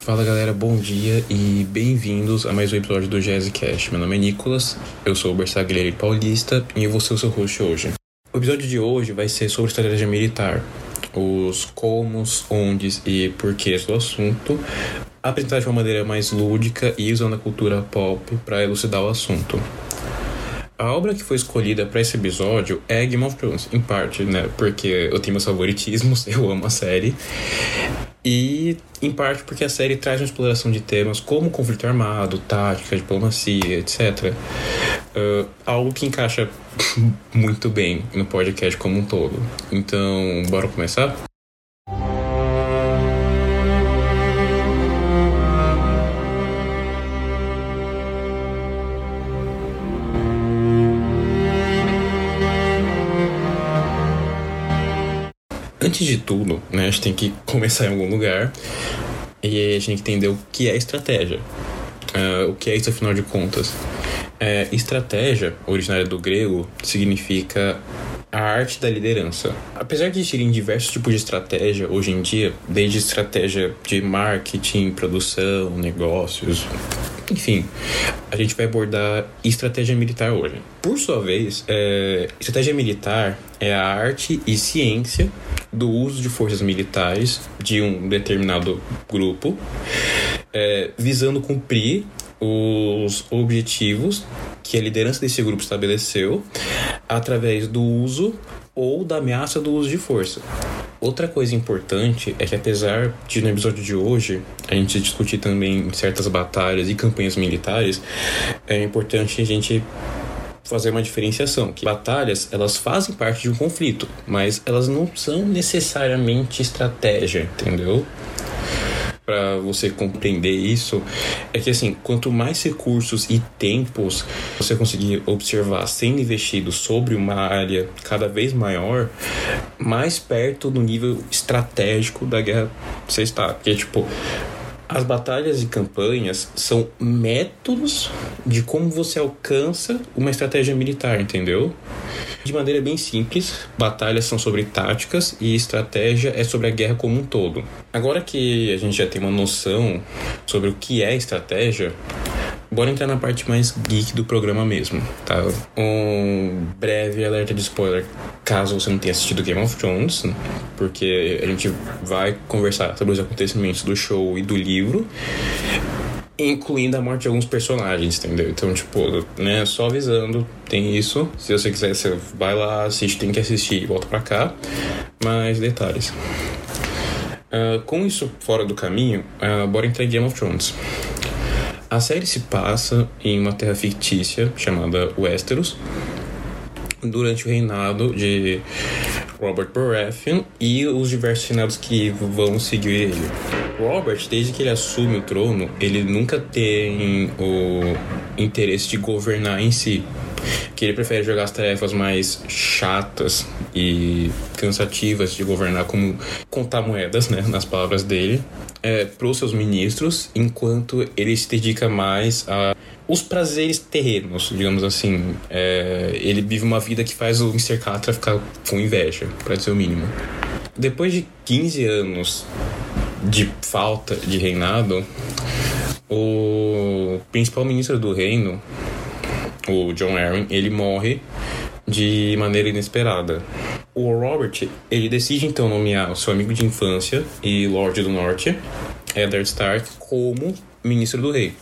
Fala galera, bom dia e bem-vindos a mais um episódio do Jazzcast. Meu nome é Nicolas, eu sou o Bersaglieri Paulista e eu vou ser o seu host hoje. O episódio de hoje vai ser sobre estratégia militar, os comos, ondes e porquês do assunto, apresentado de uma maneira mais lúdica e usando a cultura pop para elucidar o assunto. A obra que foi escolhida para esse episódio é Game of Thrones, em parte, né? Porque eu tenho meus favoritismos, eu amo a série. E em parte porque a série traz uma exploração de temas como conflito armado, tática, diplomacia, etc. Uh, algo que encaixa muito bem no podcast como um todo. Então, bora começar? Antes de tudo, né, a gente tem que começar em algum lugar e a gente tem que entender o que é estratégia. Uh, o que é isso, afinal de contas? É, estratégia, originária do grego, significa a arte da liderança. Apesar de existirem diversos tipos de estratégia hoje em dia, desde estratégia de marketing, produção, negócios, enfim, a gente vai abordar estratégia militar hoje. Por sua vez, é, estratégia militar é a arte e ciência do uso de forças militares de um determinado grupo, é, visando cumprir os objetivos que a liderança desse grupo estabeleceu através do uso ou da ameaça do uso de força. Outra coisa importante é que apesar de no episódio de hoje a gente discutir também certas batalhas e campanhas militares, é importante a gente fazer uma diferenciação que batalhas elas fazem parte de um conflito, mas elas não são necessariamente estratégia, entendeu? Para você compreender isso é que assim, quanto mais recursos e tempos você conseguir observar sendo investido sobre uma área cada vez maior, mais perto do nível estratégico da guerra você está. Porque tipo, as batalhas e campanhas são métodos de como você alcança uma estratégia militar, entendeu? De maneira bem simples, batalhas são sobre táticas e estratégia é sobre a guerra como um todo. Agora que a gente já tem uma noção sobre o que é estratégia, Bora entrar na parte mais geek do programa mesmo, tá? Um breve alerta de spoiler, caso você não tenha assistido Game of Thrones, porque a gente vai conversar sobre os acontecimentos do show e do livro, incluindo a morte de alguns personagens, entendeu? Então, tipo, né, só avisando, tem isso. Se você quiser, você vai lá, assiste, tem que assistir e volta pra cá. Mas detalhes. Uh, com isso fora do caminho, uh, bora entrar em Game of Thrones. A série se passa em uma terra fictícia chamada Westeros, durante o reinado de Robert Baratheon e os diversos reinados que vão seguir ele. Robert, desde que ele assume o trono, ele nunca tem o interesse de governar em si que ele prefere jogar as tarefas mais chatas e cansativas de governar, como contar moedas, né, nas palavras dele, é, para os seus ministros, enquanto ele se dedica mais a os prazeres terrenos, digamos assim. É, ele vive uma vida que faz o Mr. Catra ficar com inveja, para dizer o mínimo. Depois de 15 anos de falta de reinado, o principal ministro do reino, o John Arryn, ele morre de maneira inesperada. O Robert, ele decide então nomear o seu amigo de infância e Lorde do Norte, Eddard Stark, como ministro do rei.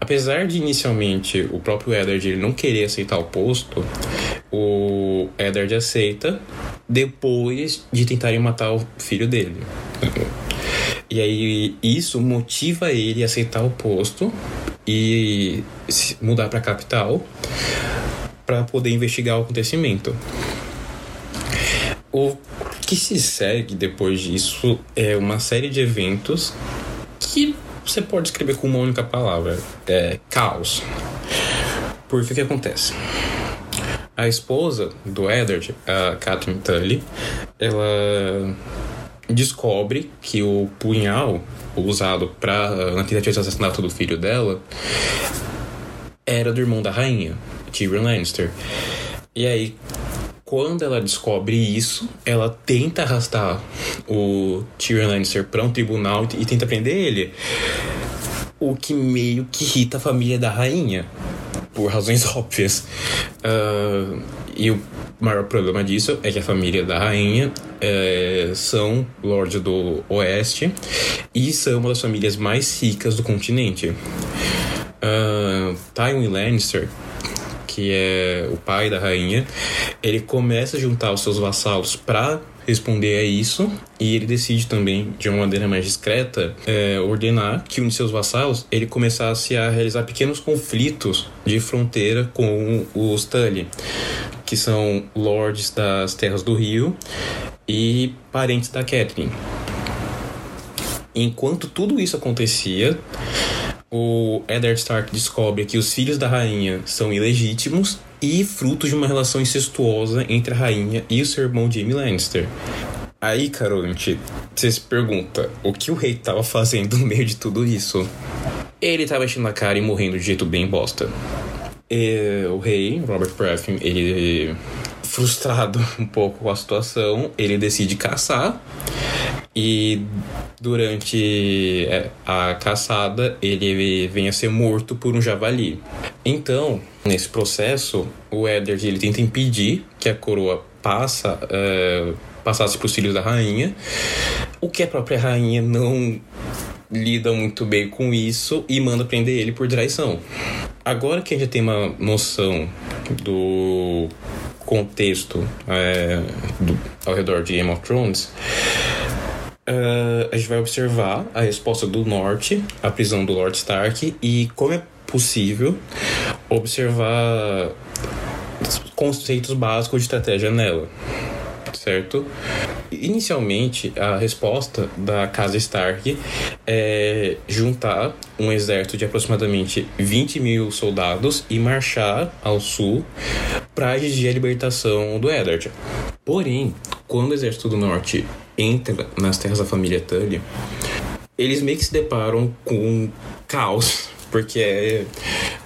Apesar de inicialmente o próprio Eddard ele não querer aceitar o posto, o Eddard aceita depois de tentarem matar o filho dele. E aí isso motiva ele a aceitar o posto e mudar para a capital para poder investigar o acontecimento. O que se segue depois disso é uma série de eventos que você pode escrever com uma única palavra: é caos. Porque o que acontece? A esposa do Eddard, a Catherine Tully, ela descobre que o punhal usado para na tentativa de assassinato do filho dela era do irmão da rainha, Tyrion Lannister. E aí, quando ela descobre isso, ela tenta arrastar o Tyrion Lannister para um tribunal e tenta prender ele. O que meio que irrita a família da rainha, por razões óbvias. Uh, e o maior problema disso é que a família da rainha é, são lords do oeste e são uma das famílias mais ricas do continente. Uh, Tywin Lannister que é o pai da rainha, ele começa a juntar os seus vassalos para responder a isso e ele decide também, de uma maneira mais discreta, é, ordenar que um de seus vassalos ele começasse a realizar pequenos conflitos de fronteira com os Tully, que são lords das Terras do Rio e parentes da Catelyn. Enquanto tudo isso acontecia, o Eddard Stark descobre que os filhos da rainha são ilegítimos e frutos de uma relação incestuosa entre a rainha e o seu irmão Jaime Lannister. Aí, Carolinte, você se pergunta, o que o rei estava fazendo no meio de tudo isso? Ele estava enchendo a cara e morrendo de jeito bem bosta. E o rei, Robert Baratheon, ele frustrado um pouco com a situação, ele decide caçar e durante é, a caçada ele vem a ser morto por um javali. Então, nesse processo, o Eddard ele tenta impedir que a coroa passa, é, passasse para os filhos da rainha, o que a própria rainha não lida muito bem com isso e manda prender ele por traição. Agora que a gente tem uma noção do contexto é, do, ao redor de Game of Thrones, uh, a gente vai observar a resposta do Norte à prisão do Lord Stark e como é possível observar conceitos básicos de estratégia nela, certo? Inicialmente, a resposta da casa Stark é juntar um exército de aproximadamente 20 mil soldados e marchar ao sul para exigir a libertação do Eddard. Porém, quando o exército do norte entra nas terras da família Tully, eles meio que se deparam com caos, porque é,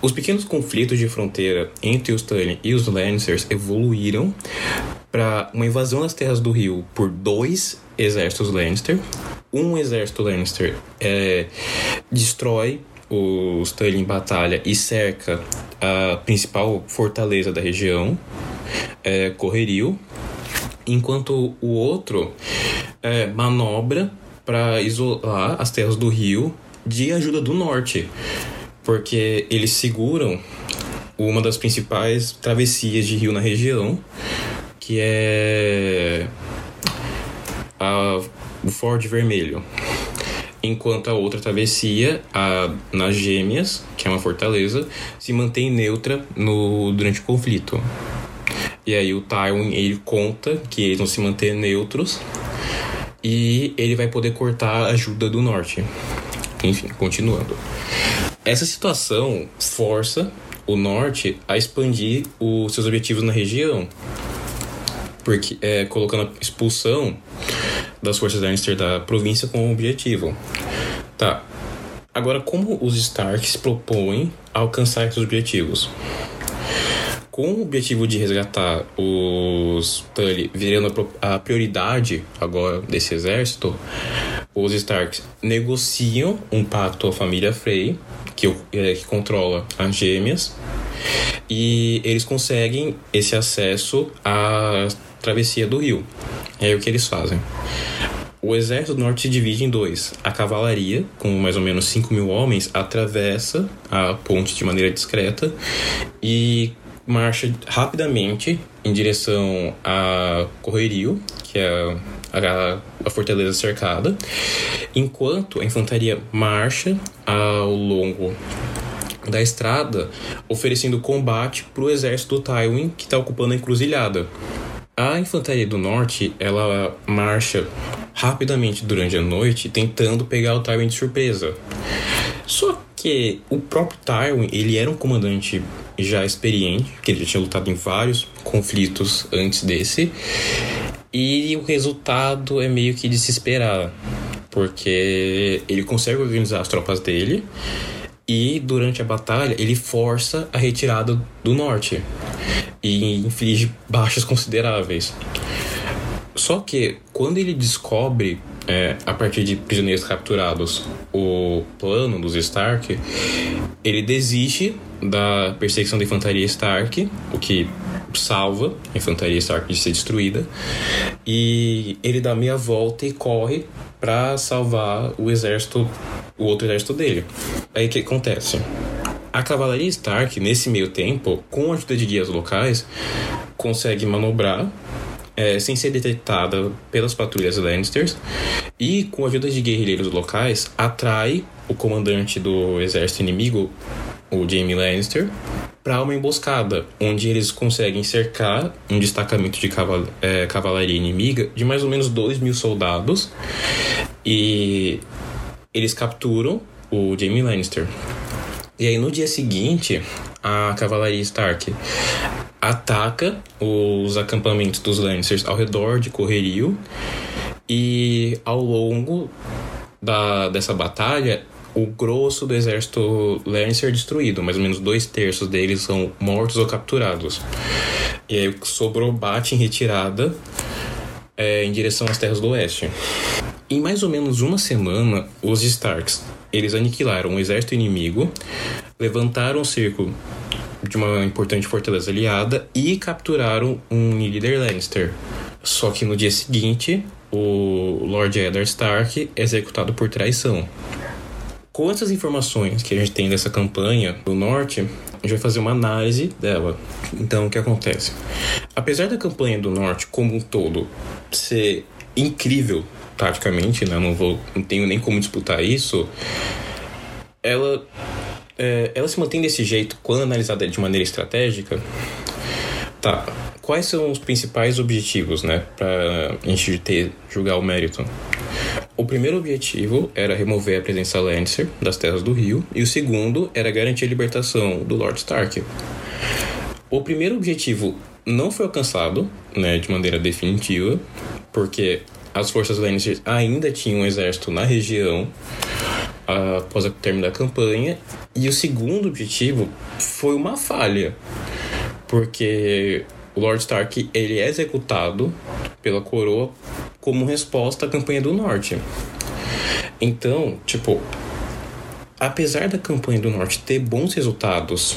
os pequenos conflitos de fronteira entre os Tully e os Lannisters evoluíram para uma invasão das terras do rio por dois exércitos Lannister. Um exército Lannister é, destrói os Tully em batalha e cerca a principal fortaleza da região, é, Correrio, enquanto o outro é, manobra para isolar as terras do rio de ajuda do norte, porque eles seguram uma das principais travessias de rio na região, que é a, o Ford Vermelho. Enquanto a outra travessia, a, nas Gêmeas, que é uma fortaleza, se mantém neutra no, durante o conflito. E aí o Tywin ele conta que eles vão se manter neutros e ele vai poder cortar a ajuda do norte. Enfim, continuando. Essa situação força o norte a expandir os seus objetivos na região, porque é, colocando a expulsão das forças Lannister da província como objetivo. Tá. Agora, como os Stark se propõem alcançar esses objetivos? com o objetivo de resgatar os Tully virando a prioridade agora desse exército, os Starks negociam um pacto à família Frey, que, é, que controla as gêmeas, e eles conseguem esse acesso à travessia do rio. É o que eles fazem. O exército do norte se divide em dois. A cavalaria, com mais ou menos 5 mil homens, atravessa a ponte de maneira discreta e marcha rapidamente em direção a Correrio, que é a, a fortaleza cercada, enquanto a infantaria marcha ao longo da estrada, oferecendo combate para o exército do Tywin que está ocupando a encruzilhada. A infantaria do norte ela marcha rapidamente durante a noite, tentando pegar o Tywin de surpresa. Só que o próprio Tywin ele era um comandante já experiente, que ele já tinha lutado em vários conflitos antes desse. E o resultado é meio que de se esperar, porque ele consegue organizar as tropas dele E durante a batalha, ele força a retirada do norte e inflige baixas consideráveis. Só que quando ele descobre, é, a partir de prisioneiros capturados, o plano dos Stark, ele desiste da perseguição da infantaria Stark, o que salva a infantaria Stark de ser destruída, e ele dá meia volta e corre para salvar o exército, o outro exército dele. Aí o que acontece? A cavalaria Stark, nesse meio tempo, com a ajuda de guias locais, consegue manobrar é, sem ser detectada pelas patrulhas Lannisters e, com a ajuda de guerrilheiros locais, atrai o comandante do exército inimigo, o Jaime Lannister, para uma emboscada, onde eles conseguem cercar um destacamento de caval é, cavalaria inimiga de mais ou menos 2 mil soldados e eles capturam o Jaime Lannister. E aí no dia seguinte, a cavalaria Stark ataca os acampamentos dos Lancers ao redor de Correrio e ao longo da, dessa batalha o grosso do exército Lancer é destruído, mais ou menos dois terços deles são mortos ou capturados. E aí o que sobrou bate em retirada é, em direção às terras do oeste. Em mais ou menos uma semana, os Starks eles aniquilaram o exército inimigo, levantaram o cerco de uma importante fortaleza aliada e capturaram um líder Lannister. Só que no dia seguinte, o Lord Eddard Stark é executado por traição. Com essas informações que a gente tem dessa campanha do norte, a gente vai fazer uma análise dela. Então, o que acontece? Apesar da campanha do norte como um todo ser incrível taticamente, né? Não vou, não tenho nem como disputar isso. Ela é, ela se mantém desse jeito quando analisada de maneira estratégica? Tá. Quais são os principais objetivos, né, para a gente ter, julgar o mérito? O primeiro objetivo era remover a presença Lannister das terras do rio, e o segundo era garantir a libertação do Lord Stark. O primeiro objetivo não foi alcançado, né, de maneira definitiva, porque as forças Lannister ainda tinham um exército na região após o término da campanha. E o segundo objetivo foi uma falha, porque o Lord Stark ele é executado pela coroa como resposta à campanha do Norte. Então, tipo, apesar da campanha do Norte ter bons resultados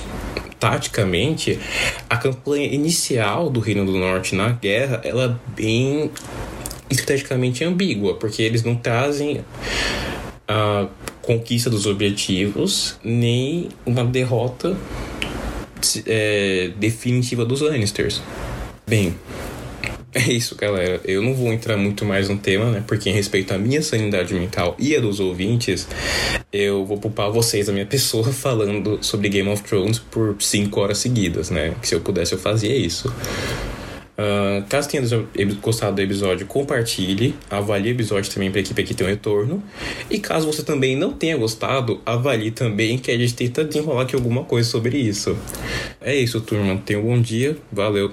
taticamente, a campanha inicial do Reino do Norte na guerra ela é bem estrategicamente ambígua, porque eles não trazem a conquista dos objetivos, nem uma derrota é, definitiva dos Lannisters. Bem, é isso, galera. Eu não vou entrar muito mais no tema, né? Porque em respeito à minha sanidade mental e a dos ouvintes, eu vou poupar vocês, a minha pessoa, falando sobre Game of Thrones por cinco horas seguidas, né? Que se eu pudesse, eu fazia isso. Uh, caso tenha gostado do episódio, compartilhe, avalie o episódio também para a equipe aqui ter um retorno. E caso você também não tenha gostado, avalie também que a gente tenta desenrolar aqui alguma coisa sobre isso. É isso, turma. Tenha um bom dia. Valeu.